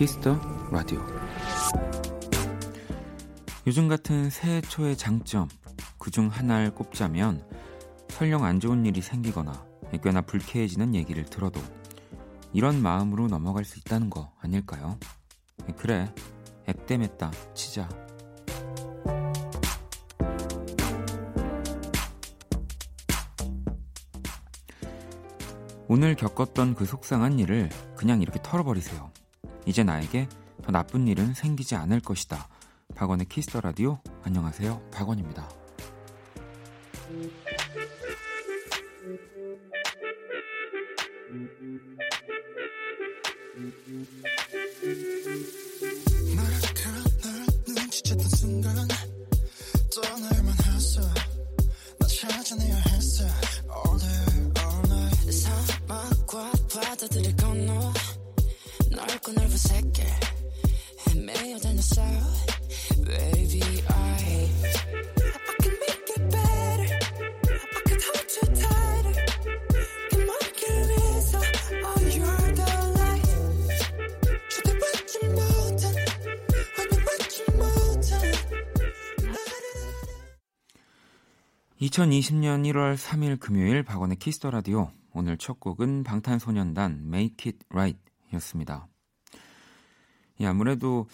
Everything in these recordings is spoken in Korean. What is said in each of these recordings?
키스 더 라디오 요즘 같은 새해 초의 장점 그 중 하나를 꼽자면 설령 안 좋은 일이 생기거나 꽤나 불쾌해지는 얘기를 들어도 이런 마음으로 넘어갈 수 있다는 거 아닐까요? 그래 액땜했다 치자 오늘 겪었던 그 속상한 일을 그냥 이렇게 털어버리세요. 이제 나에게 더 나쁜 일은 생기지 않을 것이다. 박원의 키스 더 라디오 안녕하세요. 박원입니다. 2020년 1월 3일 금요일 박원의 키스 더 라디오 오늘 첫 곡은 방탄소년단 Make It Right 였습니다. 예, 아무래도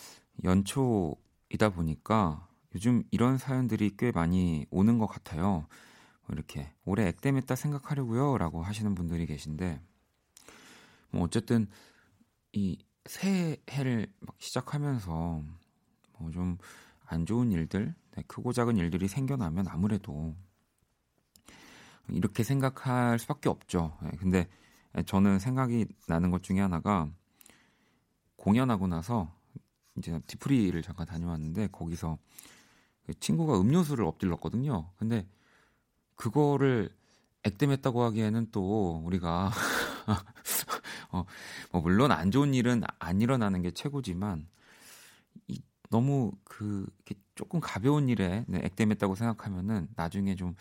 연초이다 보니까 요즘 이런 사연들이 꽤 많이 오는 것 같아요. 뭐 이렇게 올해 액땜했다 생각하려고요 라고 하시는 분들이 계신데 뭐 어쨌든 이 새해를 막 시작하면서 뭐 좀 안 좋은 일들 네, 크고 작은 일들이 생겨나면 아무래도 이렇게 생각할 수밖에 없죠. 예, 근데 저는 생각이 나는 것 중에 하나가 공연하고 나서 이제 디프리를 잠깐 다녀왔는데 거기서 그 친구가 음료수를 엎질렀거든요. 근데 그거를 액땜했다고 하기에는 또 우리가 어, 뭐 물론 안 좋은 일은 안 일어나는 게 최고지만 이, 너무 그 조금 가벼운 일에 네, 액땜했다고 생각하면은 나중에 좀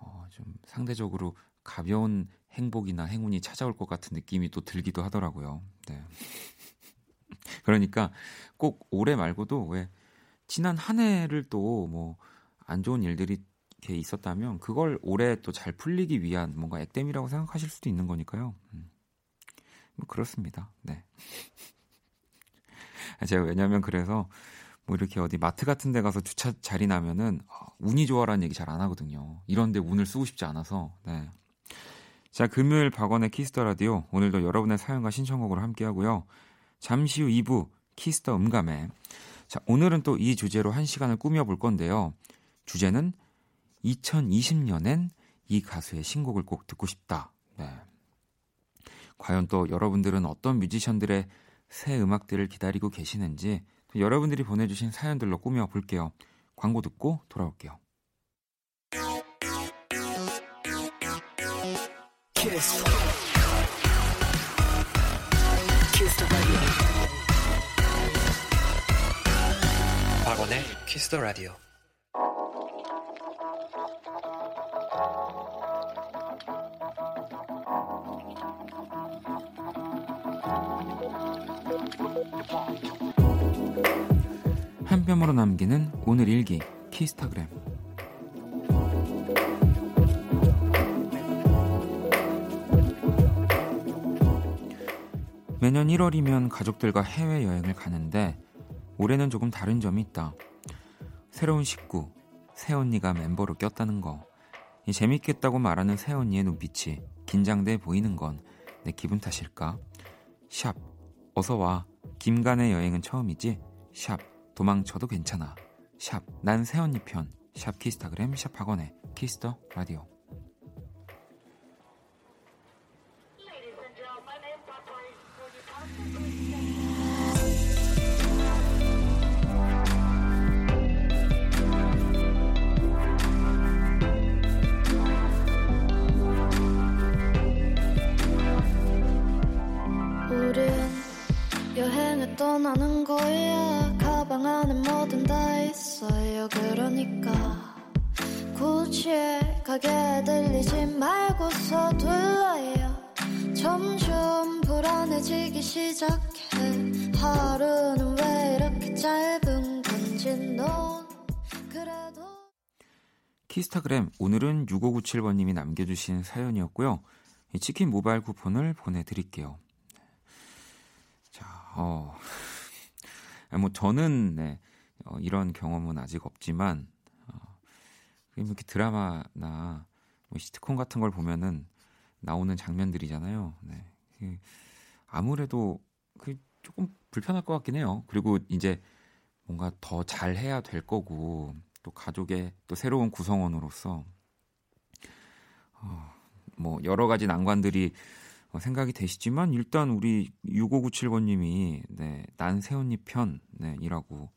어, 좀 상대적으로 가벼운 행복이나 행운이 찾아올 것 같은 느낌이 또 들기도 하더라고요. 네. 그러니까 꼭 올해 말고도 왜 지난 한 해를 또 뭐 안 좋은 일들이 이렇게 있었다면 그걸 올해 또 잘 풀리기 위한 뭔가 액땜이라고 생각하실 수도 있는 거니까요. 음. 뭐 그렇습니다. 네. 제가 왜냐면 그래서 뭐 이렇게 어디 마트 같은 데 가서 주차 자리 나면은 어, 운이 좋아라는 얘기 잘 안 하거든요. 이런데 운을 쓰고 싶지 않아서. 네. 자, 금요일 박원의 키스 더 라디오. 오늘도 여러분의 사연과 신청곡으로 함께 하고요. 잠시 후 2부 키스 더 음감회. 자, 오늘은 또 이 주제로 한 시간을 꾸며 볼 건데요. 주제는 2020년엔 이 가수의 신곡을 꼭 듣고 싶다. 네. 과연 또 여러분들은 어떤 뮤지션들의 새 음악들을 기다리고 계시는지 여러분들이 보내주신 사연들로 꾸며 볼게요. 광고 듣고 돌아올게요. 키스. 키스 박원의 키스 더 라디오. 뼘으로 남기는 오늘 일기 키스타그램 매년 1월이면 가족들과 해외여행을 가는데 올해는 조금 다른 점이 있다. 새로운 식구, 새 언니가 멤버로 꼈다는 거. 이 재밌겠다고 말하는 새 언니의 눈빛이 긴장돼 보이는 건 내 기분 탓일까? 샵, 어서 와. 김간의 여행은 처음이지? 샵, 도망쳐도 괜찮아. 샵, 난 새언니 편. 샵 키스타그램, 샵 박원의 키스 더 라디오. 키스타그램 오늘은 6597번님이 남겨주신 사연이었고요. 치킨 모바일 쿠폰을 보내드릴게요. 자, 어, 뭐 저는 네, 어, 이런 경험은 아직 없지만 어, 이렇게 드라마나 뭐 시트콤 같은 걸 보면은 나오는 장면들이잖아요. 네. 그 아무래도 그 조금 불편할 것 같긴 해요. 그리고 이제 뭔가 더 잘해야 될 거고 또 가족의 또 새로운 구성원으로서 어, 뭐 여러 가지 난관들이 어, 생각이 되시지만 일단 우리 6597번님이 네, 난 새언니 편이라고 네,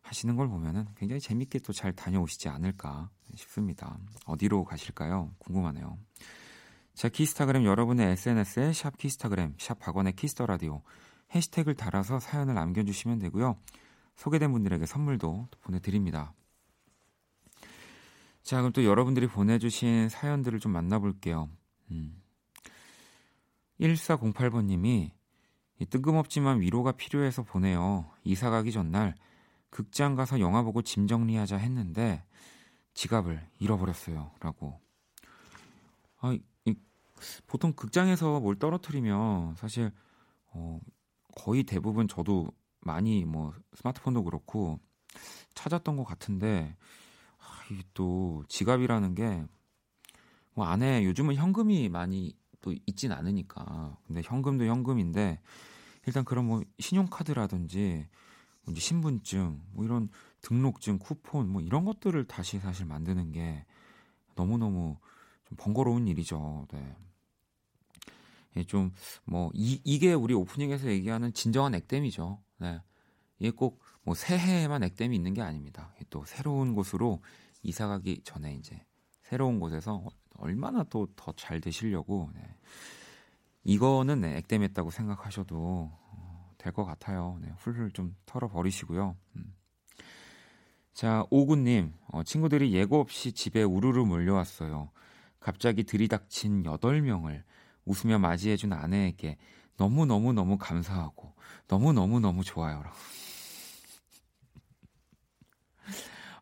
하시는 걸 보면은 굉장히 재밌게 또 잘 다녀오시지 않을까 싶습니다. 어디로 가실까요? 궁금하네요. 자, 키스타그램 여러분의 SNS에 샵 키스타그램, 샵 박원의 키스 더 라디오 해시태그를 달아서 사연을 남겨주시면 되고요. 소개된 분들에게 선물도 보내드립니다. 자, 그럼 또 여러분들이 보내주신 사연들을 좀 만나볼게요. 음. 1408번님이 뜬금없지만 위로가 필요해서 보내요. 이사 가기 전날 극장 가서 영화 보고 짐 정리하자 했는데 지갑을 잃어버렸어요. 라고. 아, 이, 보통 극장에서 뭘 떨어뜨리면 사실 어, 거의 대부분 저도 많이 뭐 스마트폰도 그렇고 찾았던 것 같은데 아, 이또 지갑이라는 게 뭐 안에 요즘은 현금이 많이 또 있진 않으니까 근데 현금도 현금인데 일단 그런 뭐 신용카드라든지 뭐 이제 신분증 뭐 이런 등록증 쿠폰 뭐 이런 것들을 다시 사실 만드는 게 너무너무 좀 번거로운 일이죠. 네. 예, 좀, 뭐, 이, 이게 우리 오프닝에서 얘기하는 진정한 액땜이죠. 네. 이게 꼭, 뭐, 새해에만 액땜이 있는 게 아닙니다. 또, 새로운 곳으로 이사 가기 전에 이제, 새로운 곳에서 얼마나 또 더 잘 되시려고, 네. 이거는 네, 액땜했다고 생각하셔도 어, 될것 같아요. 네, 훌훌 좀 털어 버리시고요. 음. 자, 오구님, 어, 친구들이 예고 없이 집에 우르르 몰려왔어요. 갑자기 들이닥친 8명을 웃으며 맞이해준 아내에게 너무너무너무 감사하고 너무너무너무 좋아요.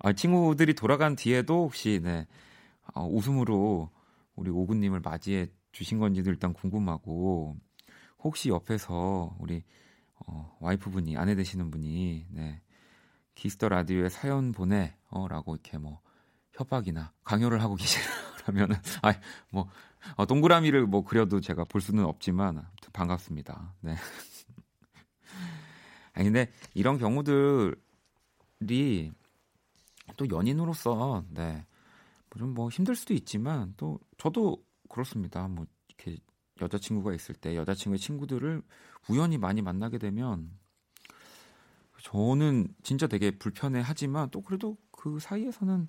아, 친구들이 돌아간 뒤에도 혹시 네, 어, 웃음으로 우리 오구님을 맞이해 주신 건지도 일단 궁금하고 혹시 옆에서 우리 어, 와이프분이 아내 되시는 분이 네, 키스 더 라디오에 사연 보내어라고 이렇게 뭐 협박이나 강요를 하고 계시라면은 아뭐 어, 동그라미를 뭐 그려도 제가 볼 수는 없지만 반갑습니다. 네. 아니 근데 이런 경우들이 또 연인으로서 네. 좀뭐 뭐 힘들 수도 있지만 또 저도 그렇습니다. 뭐 이렇게 여자친구가 있을 때 여자친구의 친구들을 우연히 많이 만나게 되면 저는 진짜 되게 불편해 하지만 또 그래도 그 사이에서는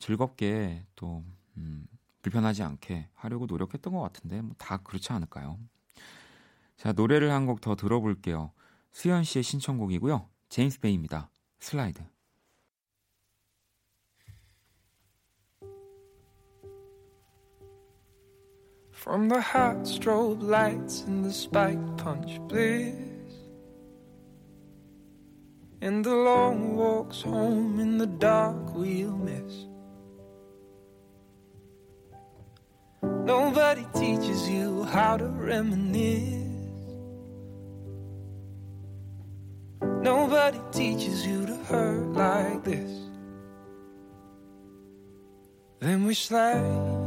즐겁게 또 음, 불편하지 않게 하려고 노력했던 것 같은데 뭐 다 그렇지 않을까요? 자 노래를 한 곡 더 들어볼게요. 수현 씨의 신청곡이고요. 제임스 베이입니다. 슬라이드. From the hot strobe lights and the spike punch bliss And the long walks home in the dark we'll miss Nobody teaches you how to reminisce. Nobody teaches you to hurt like this. Then we slide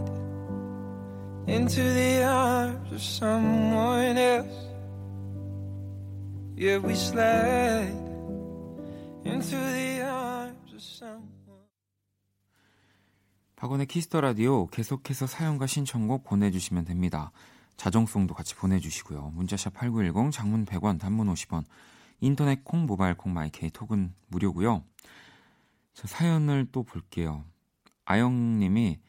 into the arms of someone else. Yeah, we slide into the arms of someone. 박원의 키스 더 라디오 계속해서 사연과 신청곡 보내주시면 됩니다. 자정송도 같이 보내주시고요. 문자샵 8910, 장문 100원, 단문 50원, 인터넷 콩, 모바일 콩, 마이 케이 톡은 무료고요. 자, 사연을 또 볼게요. 아영님이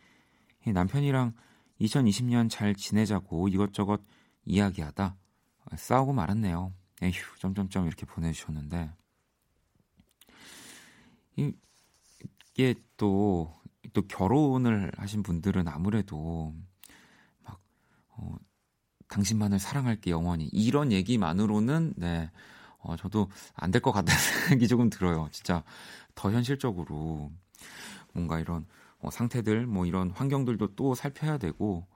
남편이랑 2020년 잘 지내자고 이것저것 이야기하다 싸우고 말았네요. 에휴, 점점점 이렇게 보내주셨는데 이게 또 또 결혼을 하신 분들은 아무래도 막 어, 당신만을 사랑할게 영원히 이런 얘기만으로는 네 어, 저도 안 될 것 같다는 생각이 조금 들어요. 진짜 더 현실적으로 뭔가 이런 어, 상태들, 뭐 이런 환경들도 또 살펴야 되고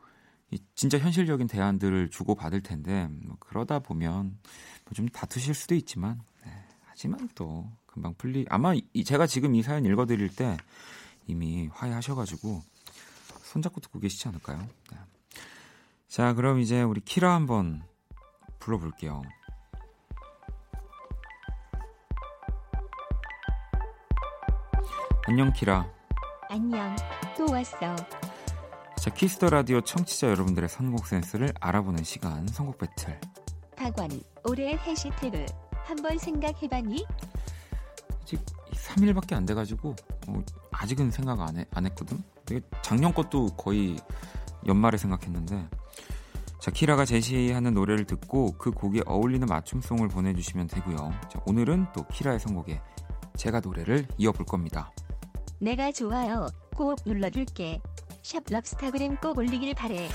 이, 진짜 현실적인 대안들을 주고 받을 텐데 뭐 그러다 보면 뭐 좀 다투실 수도 있지만 네, 하지만 또 금방 풀리. 아마 이, 제가 지금 이 사연 읽어드릴 때 이미 화해하셔가지고 손잡고 듣고 계시지 않을까요? 네. 자, 그럼 이제 우리 키라 한번 불러볼게요. 안녕 키라. 안녕. 또 왔어. 자, 키스 더 라디오 청취자 여러분들의 선곡 센스를 알아보는 시간 선곡 배틀. 박원, 올해 해시태그 한번 생각해봤니? 아직 3일밖에 안 돼가지고 어, 아직은 생각 안, 해, 안 했거든. 되게 작년 것도 거의 연말에 생각했는데. 자, 키라가 제시하는 노래를 듣고 그 곡에 어울리는 맞춤송을 보내주시면 되고요. 자, 오늘은 또 키라의 선곡에 제가 노래를 이어볼 겁니다. 내가 좋아요. 꼭 눌러줄게. 샵 럽스타그램 꼭 올리길 바래.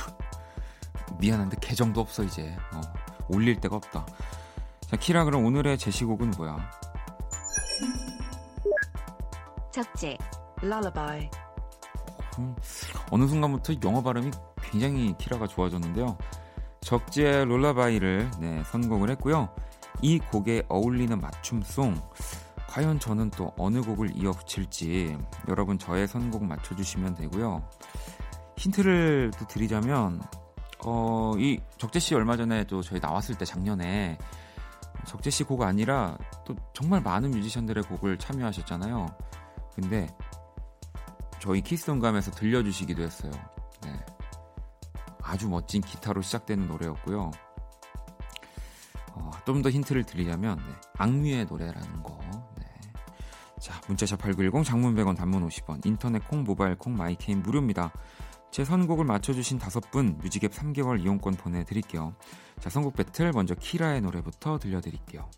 미안한데 계정도 없어 이제. 어, 올릴 데가 없다. 자, 키라 그럼 오늘의 제시곡은 뭐야? 적재. Lullaby. 음, 어느 순간부터 영어 발음이 굉장히 키라가 좋아졌는데요. 적재의 롤라바이를 네, 선곡을 했고요. 이 곡에 어울리는 맞춤송 과연 저는 또 어느 곡을 이어 붙일지 여러분 저의 선곡 맞춰주시면 되고요. 힌트를 또 드리자면 어, 이 적재 씨 얼마 전에 또 저희 나왔을 때 작년에 적재 씨 곡 아니라 또 정말 많은 뮤지션들의 곡을 참여하셨잖아요. 근데 저희 키스음감에서 들려주시기도 했어요. 네. 아주 멋진 기타로 시작되는 노래였고요. 어, 좀 더 힌트를 드리자면 네. 악뮤의 노래라는 거 자, 문자샵 8910 장문 100원 단문 50원 인터넷 콩 모바일 콩 마이 케이는 무료입니다. 제 선곡을 맞춰주신 다섯 분 뮤직앱 3개월 이용권 보내드릴게요. 자, 선곡 배틀 먼저 키라의 노래부터 들려드릴게요.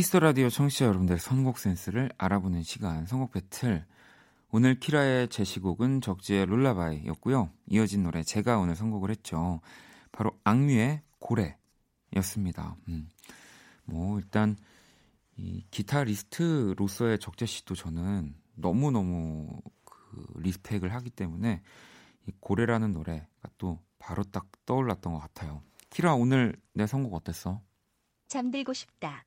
키스 더 라디오 청취자 여러분들 선곡 센스를 알아보는 시간 선곡 배틀. 오늘 키라의 제시곡은 적재의 Lullaby였고요. 이어진 노래 제가 오늘 선곡을 했죠. 바로 악뮤의 고래였습니다. 음. 뭐 일단 이 기타리스트로서의 적재 씨도 저는 너무 너무 그 respect을 하기 때문에 이 고래라는 노래가 또 바로 딱 떠올랐던 것 같아요. 키라 오늘 내 선곡 어땠어? 잠들고 싶다.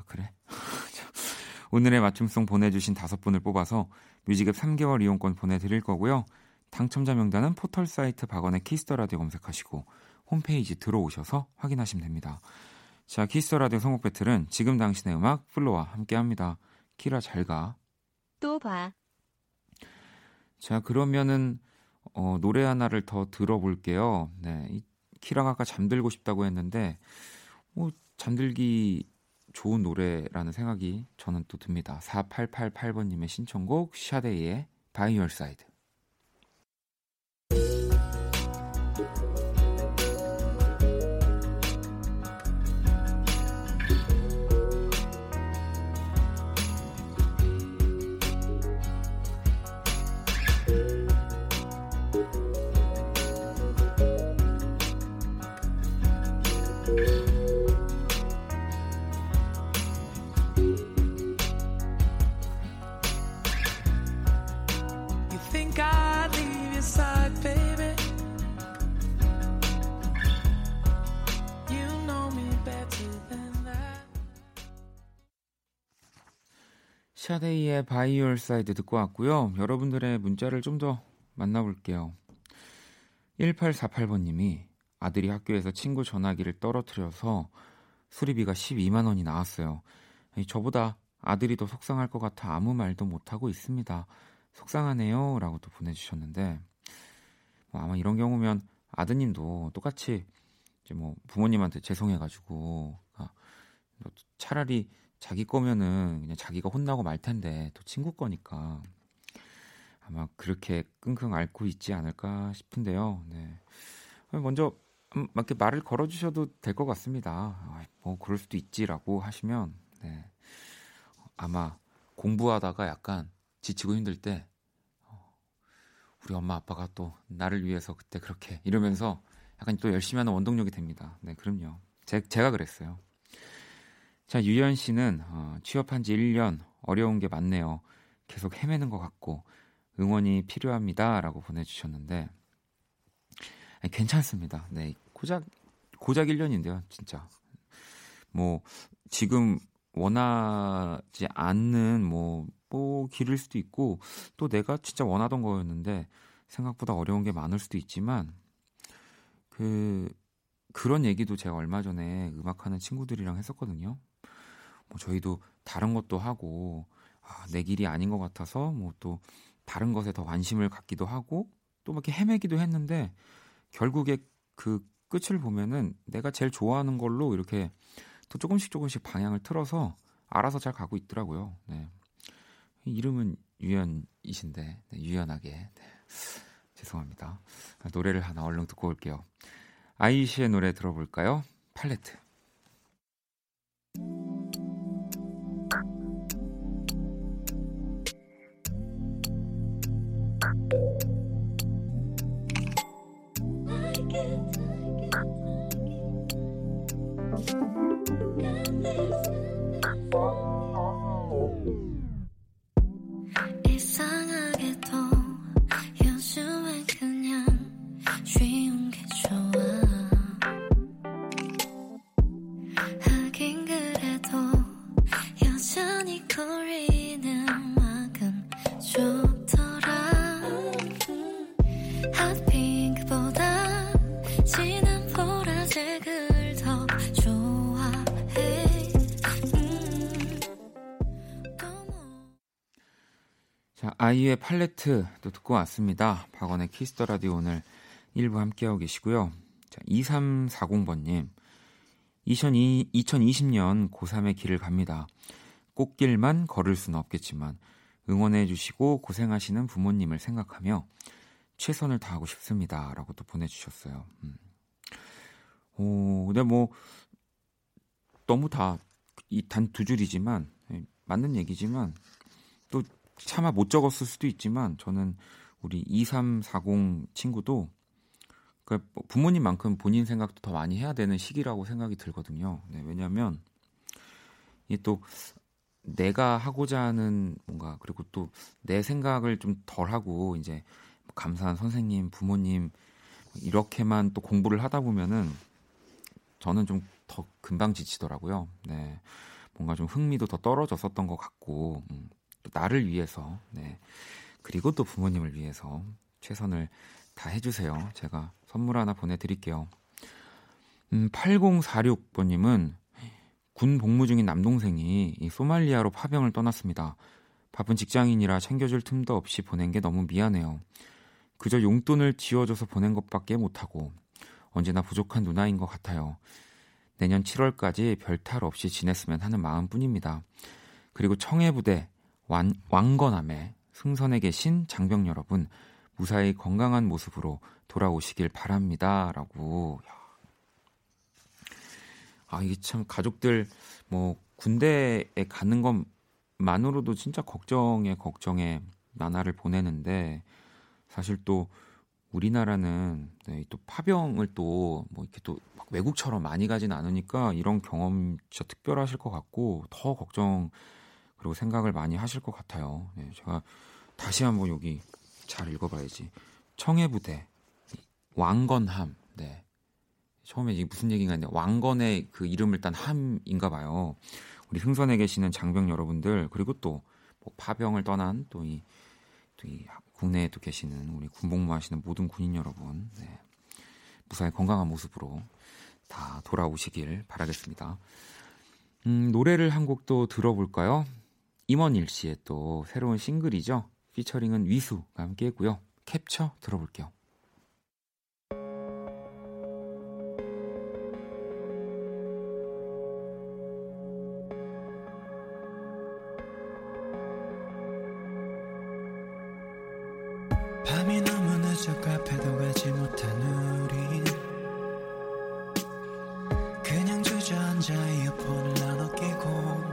아, 그래? 오늘의 맞춤송 보내주신 다섯 분을 뽑아서 뮤직앱 3개월 이용권 보내드릴 거고요. 당첨자 명단은 포털 사이트 박원의 키스 더 라디오 검색하시고 홈페이지 들어오셔서 확인하시면 됩니다. 자, 키스 더 라디오 선곡 배틀은 지금 당신의 음악 플로와 함께 합니다. 키라 잘 가. 또 봐. 자, 그러면은 어, 노래 하나를 더 들어볼게요. 네, 이, 키라가 아까 잠들고 싶다고 했는데 뭐 잠들기 좋은 노래라는 생각이 저는 또 듭니다. 4888번님의 신청곡 샤데이의 By Your Side. Sade의 By Your Side 듣고 왔고요. 여러분들의 문자를 좀 더 만나볼게요. 1848번님이 아들이 학교에서 친구 전화기를 떨어뜨려서 수리비가 12만 원이 나왔어요. 저보다 아들이 더 속상할 것 같아 아무 말도 못하고 있습니다. 속상하네요. 라고 또 보내주셨는데, 뭐 아마 이런 경우면 아드님도 똑같이 이제 뭐 부모님한테 죄송해가지고, 아, 뭐 차라리 자기 거면은 그냥 자기가 혼나고 말 텐데 또 친구 거니까 아마 그렇게 끙끙 앓고 있지 않을까 싶은데요. 네. 먼저 막 이렇게 말을 걸어 주셔도 될 것 같습니다. 뭐 그럴 수도 있지라고 하시면 네. 아마 공부하다가 약간 지치고 힘들 때 어, 우리 엄마 아빠가 또 나를 위해서 그때 그렇게 이러면서 약간 또 열심히 하는 원동력이 됩니다. 네, 그럼요. 제, 제가 그랬어요. 자, 유연 씨는 어, 취업한 지 1년 어려운 게 많네요. 계속 헤매는 것 같고 응원이 필요합니다라고 보내주셨는데 아니, 괜찮습니다. 네, 고작 고작 1년인데요, 진짜. 뭐 지금 원하지 않는 뭐, 뭐 길일 수도 있고 또 내가 진짜 원하던 거였는데 생각보다 어려운 게 많을 수도 있지만 그 그런 얘기도 제가 얼마 전에 음악하는 친구들이랑 했었거든요. 뭐 저희도 다른 것도 하고 아, 내 길이 아닌 것 같아서 뭐 또 다른 것에 더 관심을 갖기도 하고 또막 이렇게 헤매기도 했는데 결국에 그 끝을 보면은 내가 제일 좋아하는 걸로 이렇게 또 조금씩 조금씩 방향을 틀어서 알아서 잘 가고 있더라고요. 네. 이름은 유연이신데 네, 유연하게 네. 죄송합니다. 노래를 하나 얼른 듣고 올게요. 아이시의 노래 들어볼까요? 팔레트. 아이유의 팔레트도 듣고 왔습니다. 박원의 키스 더 라디오 오늘 1부 함께하고 계시고요. 자, 2340번님. 2020, 2020년 고3의 길을 갑니다. 꽃길만 걸을 수는 없겠지만 응원해 주시고 고생하시는 부모님을 생각하며 최선을 다하고 싶습니다. 라고 또 보내주셨어요. 음. 오, 근데 뭐, 너무 다, 이 단 두 줄이지만, 예, 맞는 얘기지만, 또 차마 못 적었을 수도 있지만 저는 우리 2340 친구도 그 부모님만큼 본인 생각도 더 많이 해야 되는 시기라고 생각이 들거든요. 네, 왜냐하면 이게 또 내가 하고자 하는 뭔가 그리고 또 내 생각을 좀 덜 하고 이제 감사한 선생님, 부모님 이렇게만 또 공부를 하다 보면은 저는 좀 더 금방 지치더라고요. 네. 뭔가 좀 흥미도 더 떨어졌었던 것 같고 음. 또 나를 위해서 네. 그리고 또 부모님을 위해서 최선을 다 해주세요. 제가 선물 하나 보내드릴게요. 음, 8046번님은 군 복무 중인 남동생이 이 소말리아로 파병을 떠났습니다. 바쁜 직장인이라 챙겨줄 틈도 없이 보낸 게 너무 미안해요. 그저 용돈을 지어줘서 보낸 것밖에 못하고 언제나 부족한 누나인 것 같아요. 내년 7월까지 별탈 없이 지냈으면 하는 마음뿐입니다. 그리고 청해부대 왕, 왕건함에 승선에 계신 장병 여러분 무사히 건강한 모습으로 돌아오시길 바랍니다. 라고. 아, 이게 참 가족들 뭐 군대에 가는 것만으로도 진짜 걱정에 걱정에 나날을 보내는데 사실 또 우리나라는 네, 또 파병을 또 뭐 이렇게 또 외국처럼 많이 가진 않으니까 이런 경험 진짜 특별하실 것 같고 더 걱정 그리고 생각을 많이 하실 것 같아요. 네, 제가 다시 한번 여기 잘 읽어봐야지. 청해부대 왕건함. 네. 처음에 이게 무슨 얘기가 있냐 왕건의 그 이름을 딴 함인가 봐요. 우리 흥선에 계시는 장병 여러분들 그리고 또 뭐 파병을 떠난 또이 또 이 국내에도 계시는 우리 군복무 하시는 모든 군인 여러분 네. 무사히 건강한 모습으로 다 돌아오시길 바라겠습니다. 음, 노래를 한 곡 또 들어볼까요? 임원일 씨의 또 새로운 싱글이죠. 피처링은 위수가 함께 했고요. 캡처 들어볼게요. 밤이 너무 늦어 카페도 가지 못한 우린 그냥 주저앉아 이어폰을 나눠 끼고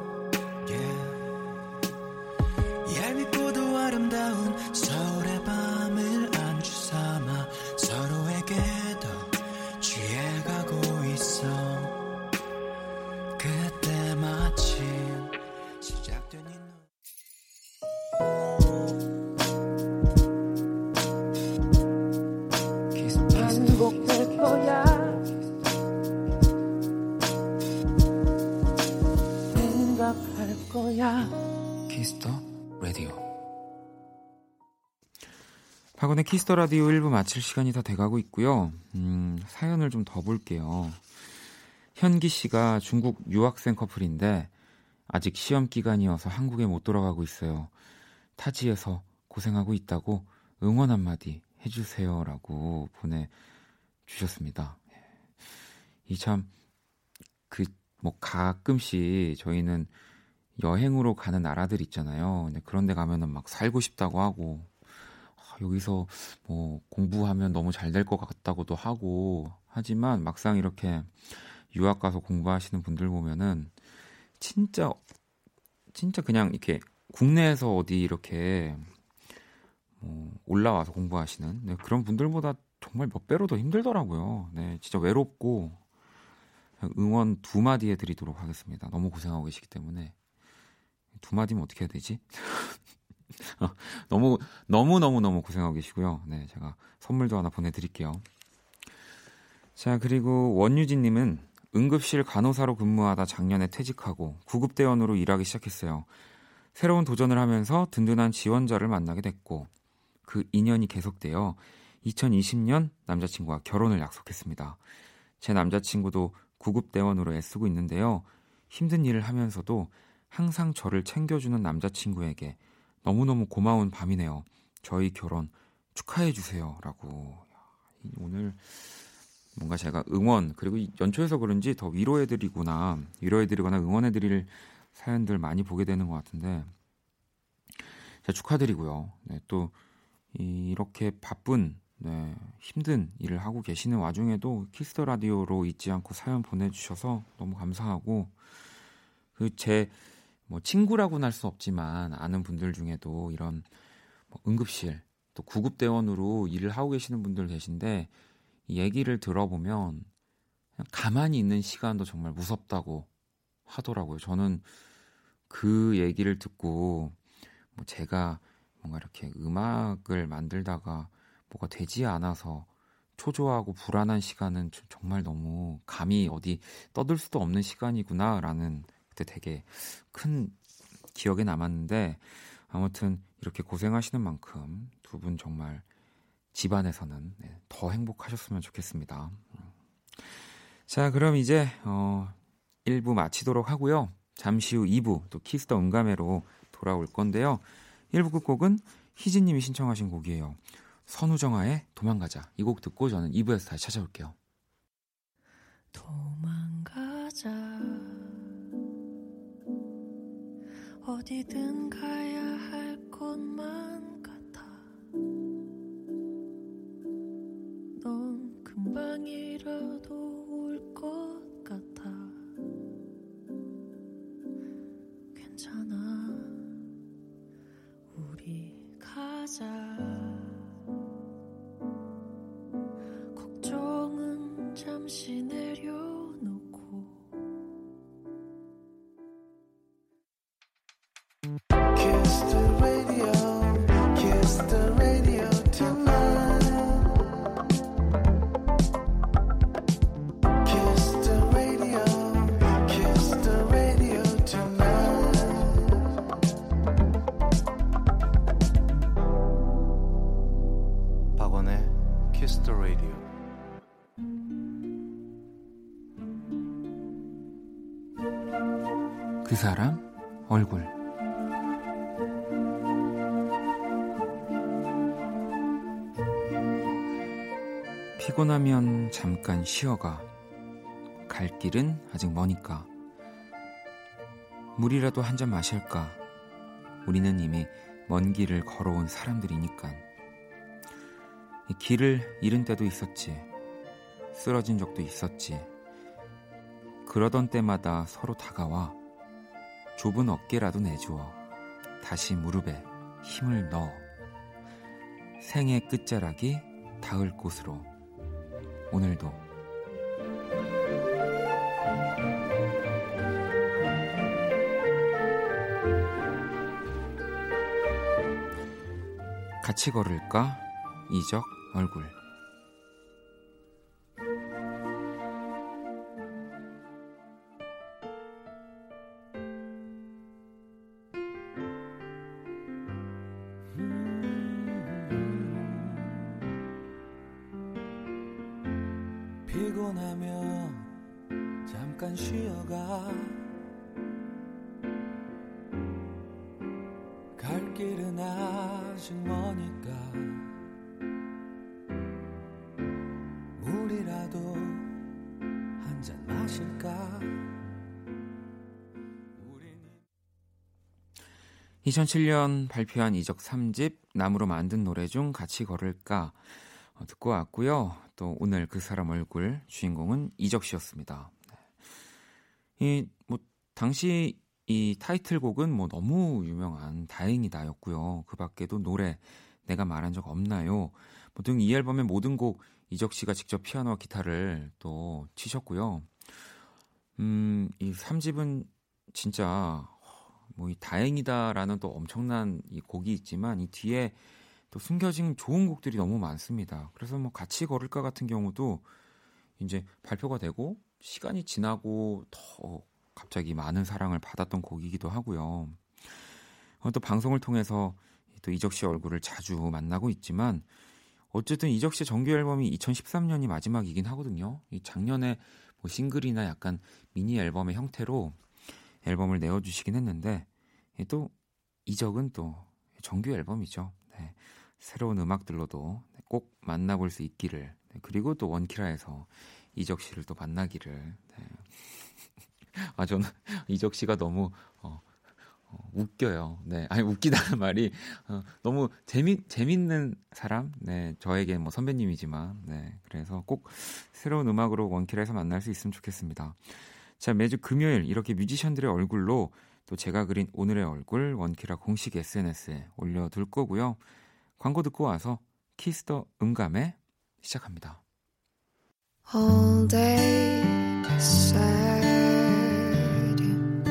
키스 더 라디오 1부 마칠 시간이 다 돼가고 있고요. 음, 사연을 좀 더 볼게요. 현기 씨가 중국 유학생 커플인데 아직 시험 기간이어서 한국에 못 돌아가고 있어요. 타지에서 고생하고 있다고 응원 한마디 해주세요라고 보내주셨습니다. 이 참 그 뭐 가끔씩 저희는 여행으로 가는 나라들 있잖아요. 근데 그런 데 가면은 막 살고 싶다고 하고 아, 여기서 뭐 공부하면 너무 잘 될 것 같다고도 하고 하지만 막상 이렇게 유학 가서 공부하시는 분들 보면은 진짜 진짜 그냥 이렇게 국내에서 어디 이렇게 뭐 올라와서 공부하시는 네, 그런 분들보다 정말 몇 배로 더 힘들더라고요. 네, 진짜 외롭고 응원 두 마디 해드리도록 하겠습니다. 너무 고생하고 계시기 때문에 두 마디면 어떻게 해야 되지? 너무 너무 너무 너무 고생하고 계시고요. 네, 제가 선물도 하나 보내드릴게요. 자 그리고 원유진님은 응급실 간호사로 근무하다 작년에 퇴직하고 구급대원으로 일하기 시작했어요. 새로운 도전을 하면서 든든한 지원자를 만나게 됐고 그 인연이 계속되어 2020년 남자친구와 결혼을 약속했습니다. 제 남자친구도 구급대원으로 애쓰고 있는데요. 힘든 일을 하면서도 항상 저를 챙겨주는 남자친구에게 너무너무 고마운 밤이네요. 저희 결혼 축하해 주세요. 라고. 오늘 뭔가 제가 응원, 그리고 연초여서 그런지 더 위로해드리거나, 위로해드리거나 응원해드릴 사연들 많이 보게 되는 것 같은데, 제가 축하드리고요. 네, 또, 이렇게 바쁜 네, 힘든 일을 하고 계시는 와중에도 키스 더 라디오로 잊지 않고 사연 보내주셔서 너무 감사하고 그 제 뭐 친구라고는 할 수 없지만 아는 분들 중에도 이런 뭐 응급실 또 구급대원으로 일을 하고 계시는 분들 계신데 이 얘기를 들어보면 가만히 있는 시간도 정말 무섭다고 하더라고요. 저는 그 얘기를 듣고 뭐 제가 뭔가 이렇게 음악을 만들다가 뭐가 되지 않아서 초조하고 불안한 시간은 정말 너무 감히 어디 떠들 수도 없는 시간이구나라는 그때 되게 큰 기억에 남았는데 아무튼 이렇게 고생하시는 만큼 두 분 정말 집안에서는 네, 더 행복하셨으면 좋겠습니다. 자, 그럼 이제 어 1부 마치도록 하고요. 잠시 후 2부 또 키스 더 음감회로 돌아올 건데요. 1부 끝곡은 희진 님이 신청하신 곡이에요. 선우정아의 도망가자. 이 곡 듣고 저는 2부에서 다시 찾아올게요. 도망가자 어디든 가야 할 곳만 같아. 넌 금방이라도 올 것 같아. 괜찮아. 우리 가자. 걱정은 잠시 내 사람 얼굴. 피곤하면 잠깐 쉬어가. 갈 길은 아직 머니까. 물이라도 한 잔 마실까? 우리는 이미 먼 길을 걸어온 사람들이니까. 이 길을 잃은 때도 있었지. 쓰러진 적도 있었지. 그러던 때마다 서로 다가와 좁은 어깨라도 내주어 다시 무릎에 힘을 넣어 생의 끝자락이 닿을 곳으로. 오늘도 같이 걸을까? 이적 얼굴 갈 길은 아직 머니까 물이라도 한 잔 마실까 2007년 발표한 이적 3집 나무로 만든 노래 중 같이 걸을까 어, 듣고 왔고요. 또 오늘 그 사람 얼굴 주인공은 이적 씨였습니다. 이 뭐 당시 이 타이틀곡은 뭐 너무 유명한 다행이다였고요. 그 밖에도 노래 내가 말한 적 없나요? 보통 이 앨범의 모든 곡 이적 씨가 직접 피아노와 기타를 또 치셨고요. 음, 이 3집은 진짜 뭐 이 다행이다라는 또 엄청난 이 곡이 있지만 이 뒤에 또 숨겨진 좋은 곡들이 너무 많습니다. 그래서 뭐 같이 걸을까 같은 경우도 이제 발표가 되고 시간이 지나고 더 갑자기 많은 사랑을 받았던 곡이기도 하고요. 어, 또 방송을 통해서 또 이적 씨 얼굴을 자주 만나고 있지만 어쨌든 이적 씨 정규 앨범이 2013년이 마지막이긴 하거든요. 이 작년에 뭐 싱글이나 약간 미니 앨범의 형태로 앨범을 내어주시긴 했는데 또 이적은 또 정규 앨범이죠. 네. 새로운 음악들로도 꼭 만나볼 수 있기를 네. 그리고 또 원키라에서 이적 씨를 또 만나기를 네. 아 저는 이적 씨가 너무 어, 어, 웃겨요. 네, 아니 웃기다는 말이 어, 너무 재미 재밌는 사람. 네, 저에게 뭐 선배님이지만, 네, 그래서 꼭 새로운 음악으로 원키라에서 만날 수 있으면 좋겠습니다. 자, 매주 금요일 이렇게 뮤지션들의 얼굴로 또 제가 그린 오늘의 얼굴 원키라 공식 SNS에 올려둘 거고요. 광고 듣고 와서 Kiss the 음감회 시작합니다. All day beside you.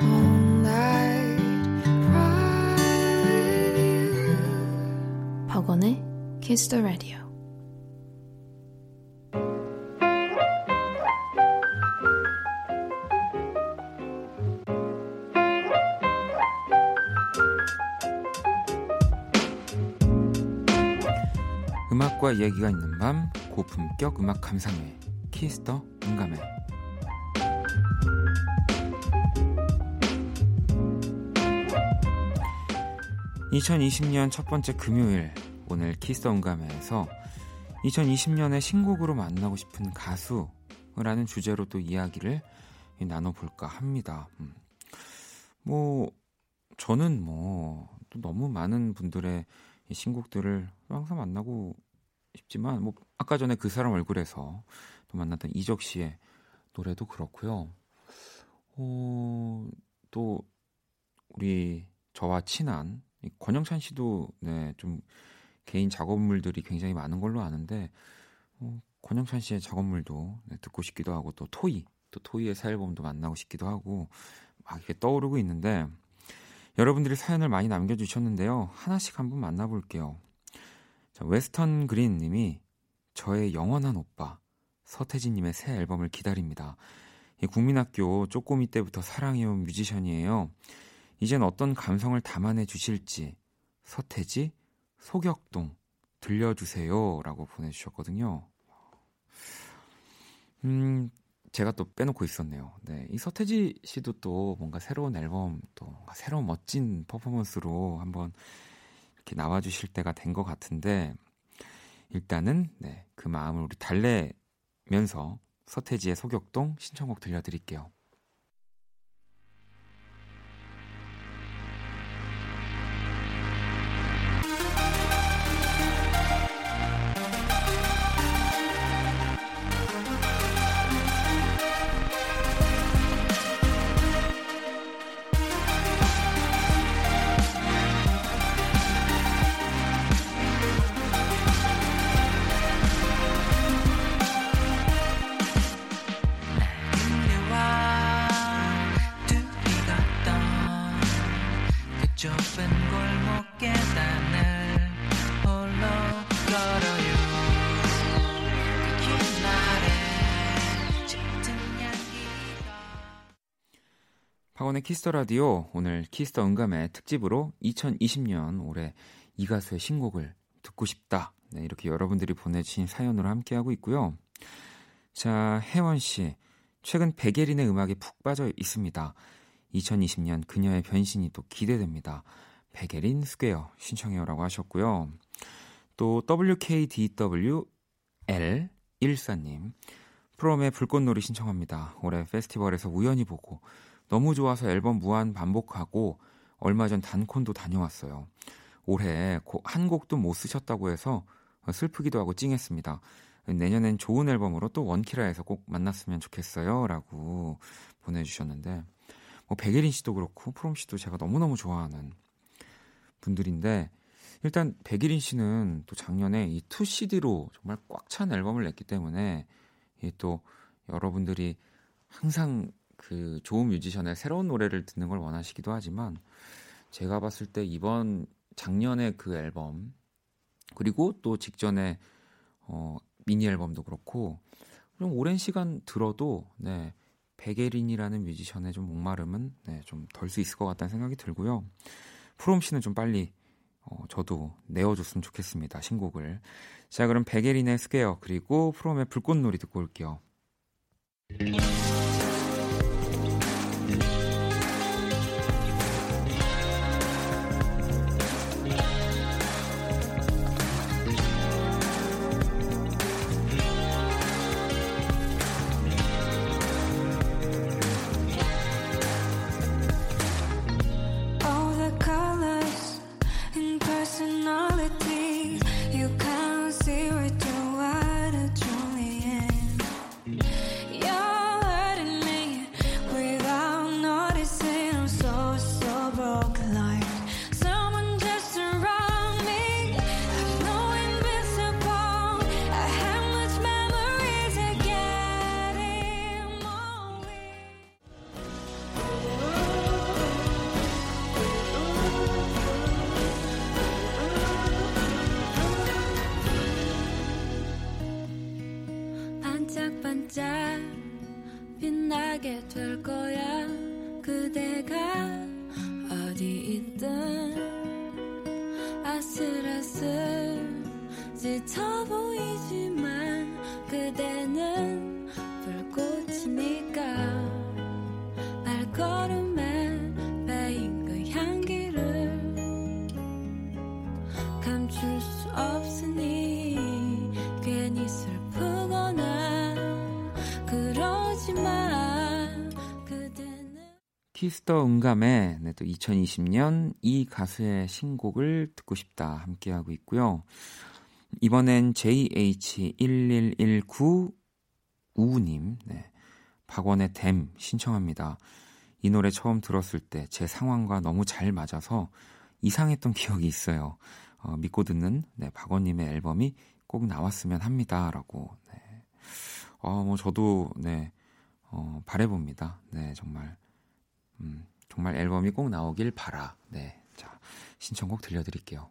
All night cry with you. 박원의 Kiss the Radio. 이야기가 있는 밤 고품격 음악 감상회 Kiss the 음감회 2020년 첫 번째 금요일 오늘 Kiss the 음감회에서 2020년의 신곡으로 만나고 싶은 가수라는 주제로 또 이야기를 나눠볼까 합니다. 음. 뭐 저는 뭐 너무 많은 분들의 신곡들을 항상 만나고 싶지만 뭐 아까 전에 그 사람 얼굴에서 또 만났던 이적 씨의 노래도 그렇고요. 어, 또 우리 저와 친한 권영찬 씨도 네, 좀 개인 작업물들이 굉장히 많은 걸로 아는데 어, 권영찬 씨의 작업물도 네, 듣고 싶기도 하고 또 토이 또 토이의 새 앨범도 만나고 싶기도 하고 막 이렇게 떠오르고 있는데 여러분들이 사연을 많이 남겨주셨는데요. 하나씩 한번 만나볼게요. 자, 웨스턴 그린 님이 저의 영원한 오빠 서태진 님의 새 앨범을 기다립니다. 국민학교 쪼꼬미 때부터 사랑해온 뮤지션이에요. 이젠 어떤 감성을 담아내 주실지 서태지, 소격동 들려주세요 라고 보내주셨거든요. 음, 제가 또 빼놓고 있었네요. 네, 이 서태지 씨도 또 뭔가 새로운 앨범, 또 뭔가 새로운 멋진 퍼포먼스로 한번 이렇게 나와주실 때가 된 것 같은데 일단은 네, 그 마음을 우리 달래면서 서태지의 소격동 신청곡 들려드릴게요. 박원의 Kiss the Radio 오늘 Kiss the 음감회 특집으로 2020년 올해 이 가수의 신곡을 듣고 싶다. 네, 이렇게 여러분들이 보내주신 사연으로 함께하고 있고요. 자, 혜원 씨. 최근 백예린의 음악에 푹 빠져 있습니다. 2020년 그녀의 변신이 또 기대됩니다. 백예린 Square 신청해요라고 하셨고요. 또 WKDWL14님 프롬의 불꽃놀이 신청합니다. 올해 페스티벌에서 우연히 보고 너무 좋아서 앨범 무한 반복하고 얼마 전 단콘도 다녀왔어요. 올해 한 곡도 못 쓰셨다고 해서 슬프기도 하고 찡했습니다. 내년엔 좋은 앨범으로 또 원키라에서 꼭 만났으면 좋겠어요. 라고 보내주셨는데, 뭐, 백예린 씨도 그렇고, 프롬 씨도 제가 너무너무 좋아하는 분들인데, 일단 백예린 씨는 또 작년에 이 2CD로 정말 꽉 찬 앨범을 냈기 때문에, 또 여러분들이 항상 그 좋은 뮤지션의 새로운 노래를 듣는 걸 원하시기도 하지만 제가 봤을 때 이번 작년에 그 앨범 그리고 또 직전에 어 미니 앨범도 그렇고 좀 오랜 시간 들어도 네 백예린이라는 뮤지션의 좀 목마름은 네, 좀 덜 수 있을 것 같다는 생각이 들고요. 프롬 씨는 좀 빨리 어, 저도 내어줬으면 좋겠습니다. 신곡을. 자, 그럼 백예린의 스퀘어 그리고 프롬의 불꽃놀이 듣고 올게요. 땐 아슬아슬 지쳐 보이지만 그대는 불꽃이니까 발걸음 Kiss the 음감회 네, 또 2020년 이 가수의 신곡을 듣고 싶다 함께하고 있고요. 이번엔 JH1119우님 네, 박원의 Them 신청합니다. 이 노래 처음 들었을 때 제 상황과 너무 잘 맞아서 이상했던 기억이 있어요. 어, 믿고 듣는 네, 박원님의 앨범이 꼭 나왔으면 합니다라고. 네. 어, 뭐 저도 네, 어, 바래봅니다. 네, 정말 음, 정말 앨범이 꼭 나오길 바라. 네, 자 신청곡 들려드릴게요.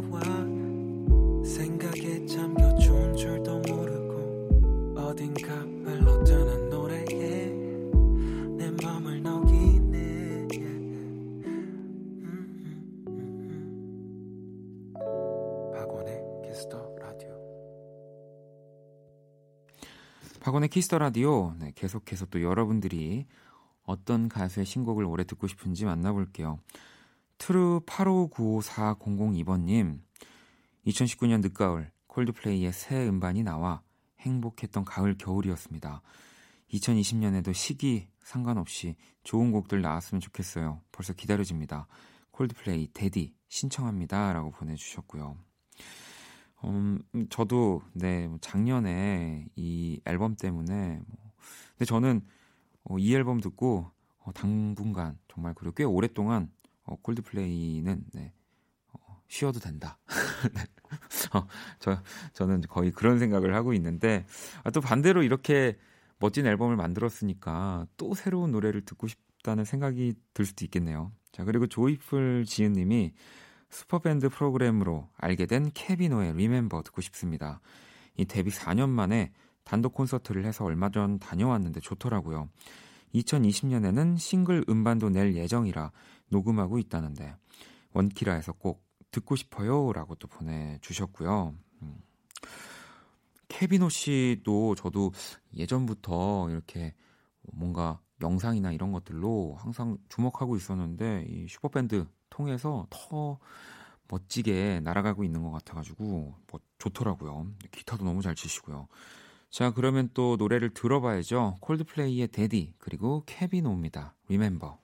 Kiss the Radio 네, 계속해서 또 여러분들이 어떤 가수의 신곡을 오래 듣고 싶은지 만나볼게요. 트루 859540002번님 2019년 늦가을 콜드플레이의 새 음반이 나와 행복했던 가을 겨울이었습니다. 2020년에도 시기 상관없이 좋은 곡들 나왔으면 좋겠어요. 벌써 기다려집니다. 콜드플레이 Daddy 신청합니다. 라고 보내주셨고요. 음, 저도 네뭐 작년에 이 앨범 때문에 뭐, 근데 저는 어, 이 앨범 듣고 어, 당분간 정말 그리고 꽤 오랫동안 어, 콜드플레이는 네, 어, 쉬어도 된다. 네. 어, 저 저는 거의 그런 생각을 하고 있는데 아, 또 반대로 이렇게 멋진 앨범을 만들었으니까 또 새로운 노래를 듣고 싶다는 생각이 들 수도 있겠네요. 자 그리고 조이풀 지은님이 슈퍼밴드 프로그램으로 알게 된 케빈오의 Remember 듣고 싶습니다. 이 데뷔 4년 만에 단독 콘서트를 해서 얼마 전 다녀왔는데 좋더라고요. 2020년에는 싱글 음반도 낼 예정이라 녹음하고 있다는데 원키라에서 꼭 듣고 싶어요 라고 또 보내주셨고요. 음. 케빈오 씨도 저도 예전부터 이렇게 뭔가 영상이나 이런 것들로 항상 주목하고 있었는데 이 슈퍼밴드 통해서 더 멋지게 날아가고 있는 것 같아가지고 뭐 좋더라고요. 기타도 너무 잘 치시고요. 자 그러면 또 노래를 들어봐야죠. 콜드플레이의 데디 그리고 케비노입니다. Remember.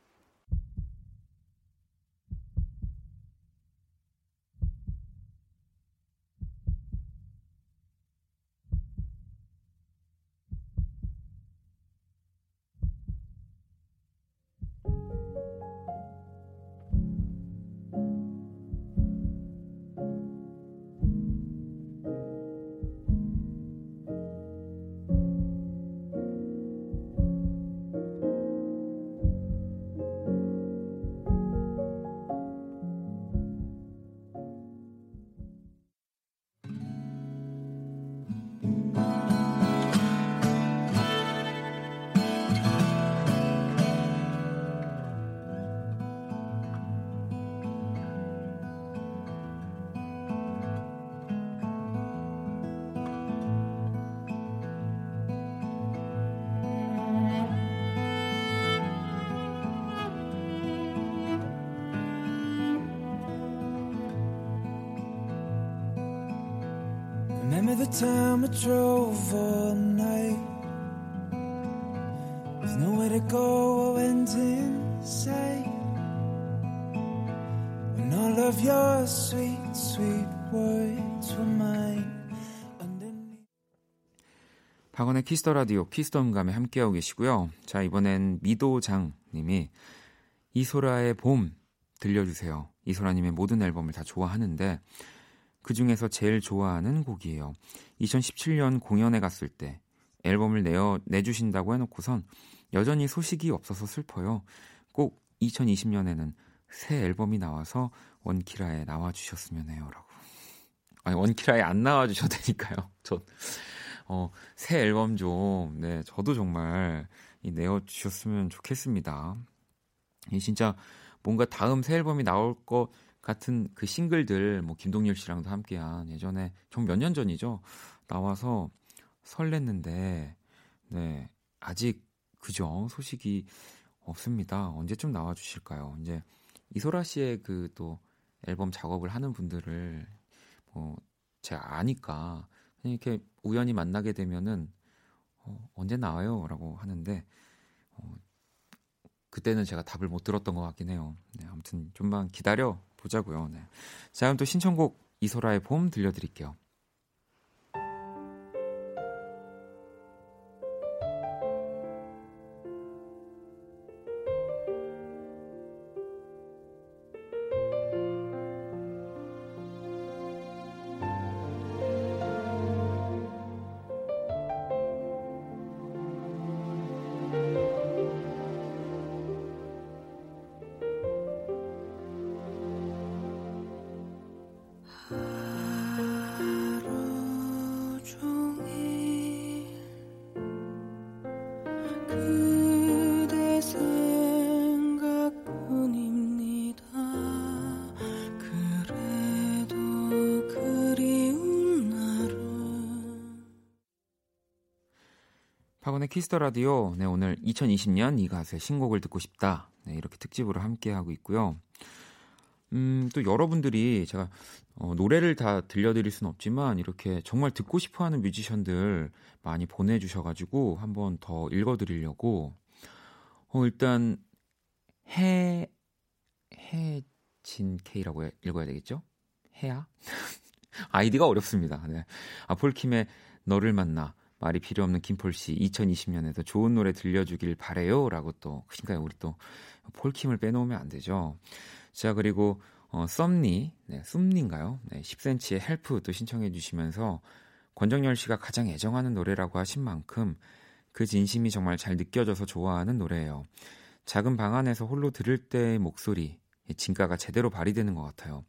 The time I drove all night With nowhere to go, I went in say when all of your sweet, sweet words were mine. 박원의 Kiss the Radio Kiss the 음감회 함께하고 계시고요. 자, 이번엔 미도장 님이 이소라의 봄 들려주세요. 이소라님의 모든 앨범을 다 좋아하는데 그 중에서 제일 좋아하는 곡이에요. 2017년 공연에 갔을 때 앨범을 내어 내주신다고 해놓고선 여전히 소식이 없어서 슬퍼요. 꼭 2020년에는 새 앨범이 나와서 원키라에 나와주셨으면 해요라고. 아니 원키라에 안 나와주셔도 되니까요. 저 어, 새 앨범 좀, 네, 저도 정말 이 내어주셨으면 좋겠습니다. 이 진짜 뭔가 다음 새 앨범이 나올 것 같은 그 싱글들, 뭐, 김동률 씨랑도 함께한 예전에, 좀 몇 년 전이죠. 나와서 설렜는데, 네, 아직, 그죠? 소식이 없습니다. 언제쯤 나와주실까요? 이제, 이소라 씨의 그 또 앨범 작업을 하는 분들을, 뭐, 제가 아니까, 이렇게 우연히 만나게 되면은 어, 언제 나와요? 라고 하는데 어, 그때는 제가 답을 못 들었던 것 같긴 해요. 네, 아무튼 좀만 기다려 보자고요. 네. 자, 그럼 또 신청곡 이소라의 봄 들려드릴게요. Kiss the Radio. 네, 오늘 2020년 이 가수의 신곡을 듣고 싶다. 네, 이렇게 특집으로 함께 하고 있고요. 음, 또 여러분들이 제가 어, 노래를 다 들려드릴 수는 없지만 이렇게 정말 듣고 싶어하는 뮤지션들 많이 보내주셔가지고 한번 더 읽어드리려고 어, 일단 해 해진 K라고 해- 읽어야 되겠죠? 해야 아이디가 어렵습니다. 네. 아 폴킴의 너를 만나 말이 필요 없는 김폴 씨 2020년에도 좋은 노래 들려주길 바래요라고 또 그러니까 우리 또 폴킴을 빼놓으면 안 되죠. 자 그리고 어, 썸니 네, 썸니인가요? 네, 10cm의 Help 또 신청해 주시면서 권정열 씨가 가장 애정하는 노래라고 하신 만큼 그 진심이 정말 잘 느껴져서 좋아하는 노래예요. 작은 방 안에서 홀로 들을 때의 목소리 진가가 제대로 발휘되는 것 같아요.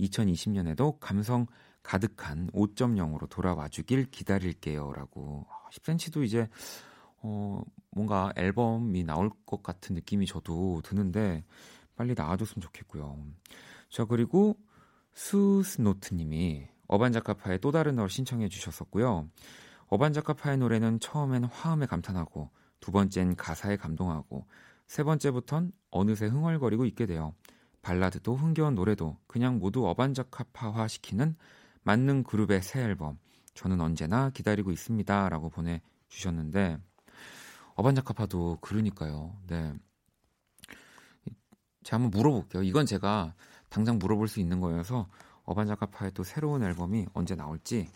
2020년에도 감성 가득한 5.0으로 돌아와 주길 기다릴게요라고 10cm도 이제 어 뭔가 앨범이 나올 것 같은 느낌이 저도 드는데 빨리 나와줬으면 좋겠고요. 자 그리고 수스노트님이 어반자카파의 또 다른 널 신청해 주셨었고요. 어반자카파의 노래는 처음엔 화음에 감탄하고 두 번째는 가사에 감동하고 세 번째부턴 어느새 흥얼거리고 있게 돼요. 발라드도 흥겨운 노래도 그냥 모두 어반자카파화 시키는 만능 그룹의 새 앨범 저는 언제나 기다리고 있습니다라고 보내 주셨는데 어반자카파도 그러니까요. 네. 제가 한번 물어볼게요. 이건 제가 당장 물어볼 수 있는 거여서 어반자카파의 또 새로운 앨범이 언제 나올지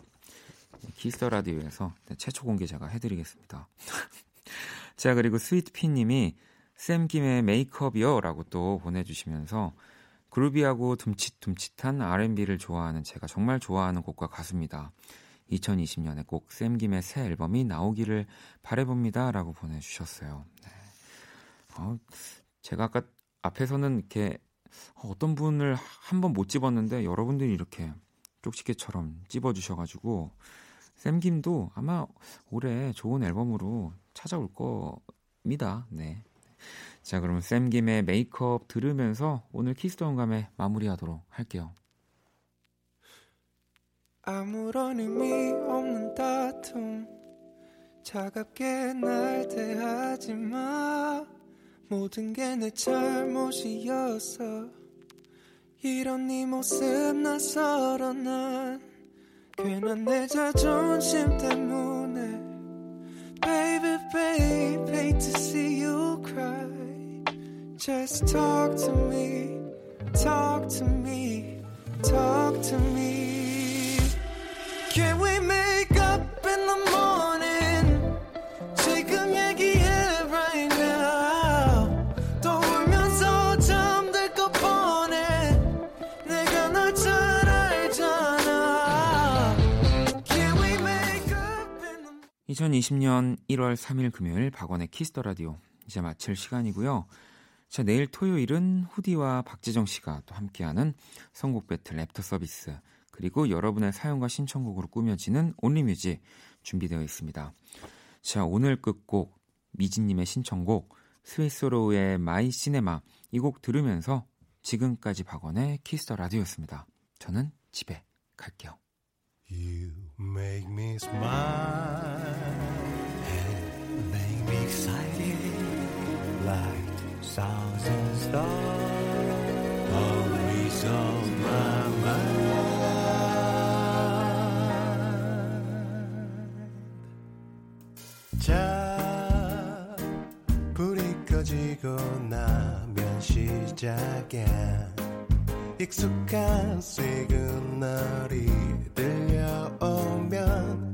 Kiss the Radio에서 네, 최초 공개 제가 해드리겠습니다. 자 그리고 스위트피님이 쌤 김의 메이크업이요라고 또 보내주시면서 그루비하고 둠칫둠칫한 R&B를 좋아하는 제가 정말 좋아하는 곡과 가수입니다. 2020년에 꼭 쌤 김의 새 앨범이 나오기를 바래봅니다 라고 보내주셨어요. 네. 어, 제가 아까 앞에서는 이렇게 어떤 분을 한 번 못 집었는데 여러분들이 이렇게 쪽지게처럼 찝어주셔가지고 쌤김도 아마 올해 좋은 앨범으로 찾아올 겁니다. 네. 자, 그러면 샘김의 Make Up 들으면서 오늘 Kiss the 음감회 마무리하도록 할게요. 아무런 의미 없는 다툼. 차갑게 날 대하지 마. 모든 게 내 잘못이었어 이런 네 모습 낯설어 난 괜한 내 자존심 때문에. Baby babe hate to see you cry Just talk to me, talk to me, talk to me. Can we make up in the morning? 지금 얘기해 right now. 또 울면서 잠들 것 뻔해. 내가 널 잘 알잖아. Can we make up in the 2020년 1월 3일 금요일 박원의 Kiss the Radio 이제 마칠 시간이고요. 자, 내일 토요일은 후디와 박재정 씨가 또 함께하는 선곡 배틀 애프터 서비스 그리고 여러분의 사연과 신청곡으로 꾸며지는 Only Music 준비되어 있습니다. 자, 오늘 끝곡 미진님의 신청곡 스윗소로우의 My Cinema 이 곡 들으면서 지금까지 박원의 키스터 라디오였습니다. 저는 집에 갈게요. You make me smile and make me excited like thousand stars always on my mind. 자, 불이 꺼지고 나면 시작해. 익숙한 시그널이 들려오면